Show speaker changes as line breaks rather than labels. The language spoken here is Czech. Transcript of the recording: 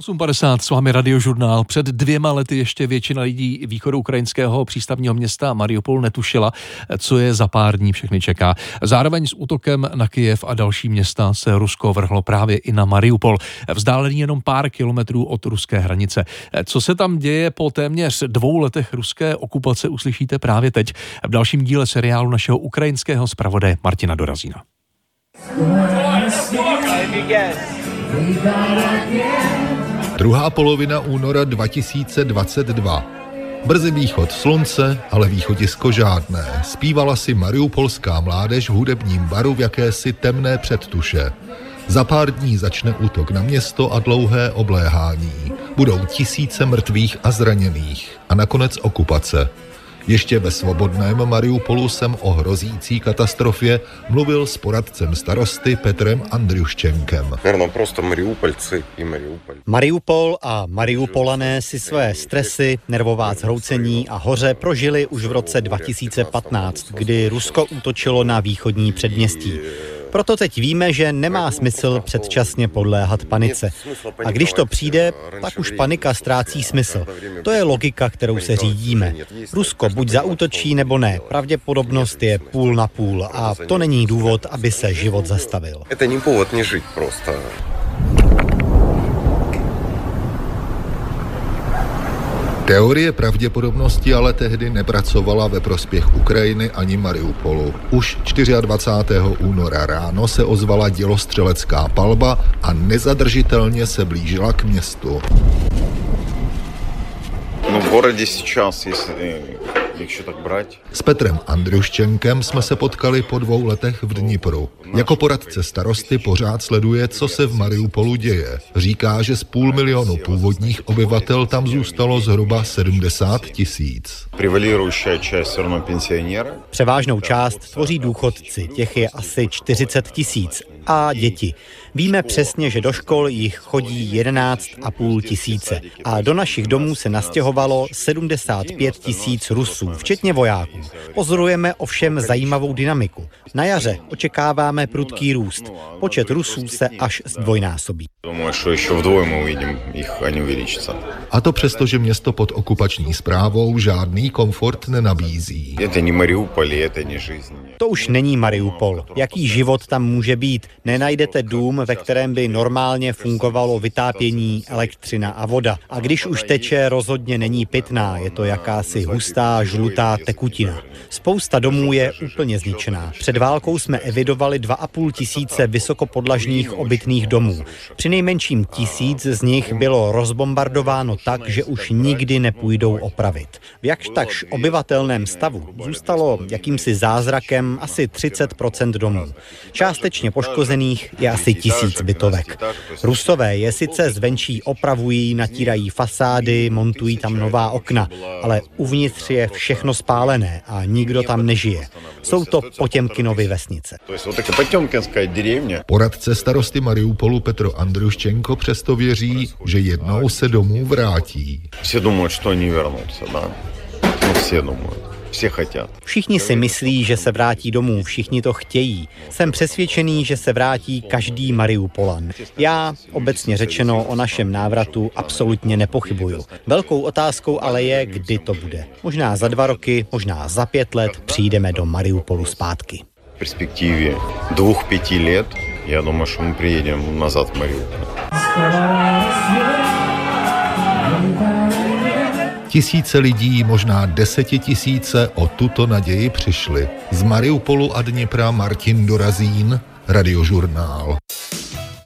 8.50 s vámi radiožurnál. Před dvěma lety ještě většina lidí východu ukrajinského přístavního města Mariupol netušila, co je za pár dní všechny čeká. Zároveň s útokem na Kyjev a další města se Rusko vrhlo právě i na Mariupol, vzdálený jenom pár kilometrů od ruské hranice. Co se tam děje po téměř dvou letech ruské okupace, uslyšíte právě teď v dalším díle seriálu našeho ukrajinského zpravodaje Martina Dorazína.
Druhá polovina února 2022. Brzy východ slunce, ale východisko žádné. Zpívala si mariupolská mládež v hudebním baru v jakési temné předtuše. Za pár dní začne útok na město a dlouhé obléhání. Budou tisíce mrtvých a zraněných. A nakonec okupace. Ještě ve svobodném Mariupolu jsem o hrozící katastrofě mluvil s poradcem starosty Petrem Andriuščenkem.
Mariupol a Mariupolané si své stresy, nervová zhroucení a hoře prožili už v roce 2015, kdy Rusko útočilo na východní předměstí. Proto teď víme, že nemá smysl předčasně podléhat panice. A když to přijde, tak už panika ztrácí smysl. To je logika, kterou se řídíme. Rusko buď zaútočí nebo ne. Pravděpodobnost je půl na půl a to není důvod, aby se život zastavil.
To není důvod nežít prostě.
Teorie pravděpodobnosti ale tehdy nepracovala ve prospěch Ukrajiny ani Mariupolu. Už 24. února ráno se ozvala dělostřelecká palba a nezadržitelně se blížila k městu.
Ну, в городе сейчас, если, když se tak brať.
S Petrem Andruščenkem jsme se potkali po dvou letech v Dnipru. Jako poradce starosty pořád sleduje, co se v Mariupolu děje. Říká, že z půl milionu původních obyvatel tam zůstalo zhruba 70 tisíc.
Převážnou část tvoří důchodci, těch je asi 40 tisíc a děti. Víme přesně, že do škol jich chodí 11,5 tisíce a do našich domů se nastěhovalo 75 tisíc Rusů, včetně vojáků. Pozorujeme ovšem zajímavou dynamiku. Na jaře očekáváme prudký růst. Počet Rusů se až zdvojnásobí.
A to přesto, že město pod okupační zprávou žádný komfort nenabízí.
To už není Mariupol. Jaký život tam může být? Nenajdete dům, ve kterém by normálně fungovalo vytápění, elektřina a voda. A když už teče, rozhodně není pitná, je to jakási hustá, žlutá tekutina. Spousta domů je úplně zničená. Před válkou jsme evidovali 2,5 tisíce vysokopodlažních obytných domů. Při nejmenším tisíc z nich bylo rozbombardováno tak, že už nikdy nepůjdou opravit. V jakž takž obyvatelném stavu zůstalo jakýmsi zázrakem asi 30% domů. Částečně poškozených je asi tisíc bytovek. Rusové je sice zvenčí opravují, natírají fasády, montují tam nová okna, ale uvnitř je všechno spálené a nikdo tam nežije. Jsou to Potěmkinovy vesnice.
То есть вот эта Потемкинская деревня,
Poradce starosty Mariupolu Petro Andruščenko přesto věří, že jednou se domů vrátí.
все думают, что они вернутся, да? Ну, все думают.
Všichni si myslí, že se vrátí domů, všichni to chtějí. Jsem přesvědčený, že se vrátí každý Mariupolan. Já, obecně řečeno, o našem návratu absolutně nepochybuju. Velkou otázkou ale je, kdy to bude. Možná za dva roky, možná za pět let přijdeme do Mariupolu zpátky.
V perspektivě dvou, pěti let, já domám, že my přijedeme nazad Mariupol.
Tisíce lidí, možná desetitisíce o tuto naději přišli. Z Mariupolu a Dnipra Martin Dorazín, Radiožurnál.